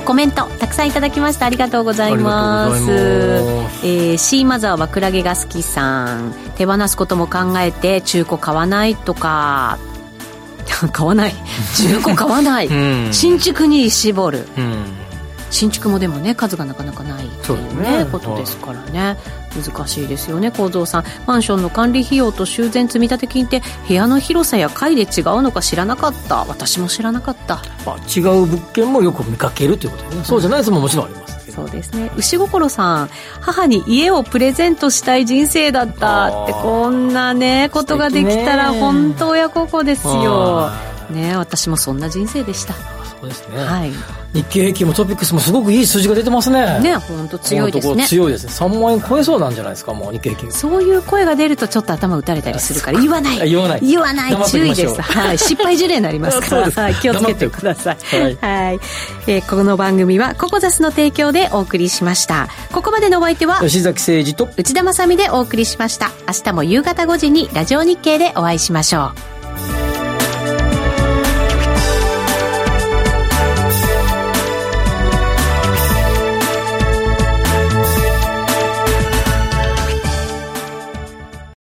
もコメントたくさんいただきました。ありがとうございます。ます。えー、シーマザーはクラゲが好きさん。手放すことも考えて中古買わないとか。買わない。中古買わない、うん、新築に絞る、うん。新築もでもね数がなかなかないというね、ね、ことですからね難しいですよね構造さん。マンションの管理費用と修繕積立金って部屋の広さや階で違うのか知らなかった。私も知らなかった。あ違う物件もよく見かけるということね、そうじゃないやつももちろんありますそうですね。牛心さん母に家をプレゼントしたい人生だった。ってこんなねことができたら本当親孝行ですよ。ね私もそんな人生でしたそうですね。はい。日経平均もトピックスもすごくいい数字が出てますね。ね本当強いですね。強いですね。3万円超えそうなんじゃないですかもう日経平均。そういう声が出るとちょっと頭打たれたりするから言わない。言わない。言わない。注意です。はい。失敗事例になりますから。はい、気をつけてください。はい、はい、えー、この番組はココザスの提供でお送りしました。ここまでのお相手は吉崎誠二と内田まさでお送りしました。明日も夕方5時にラジオ日経でお会いしましょう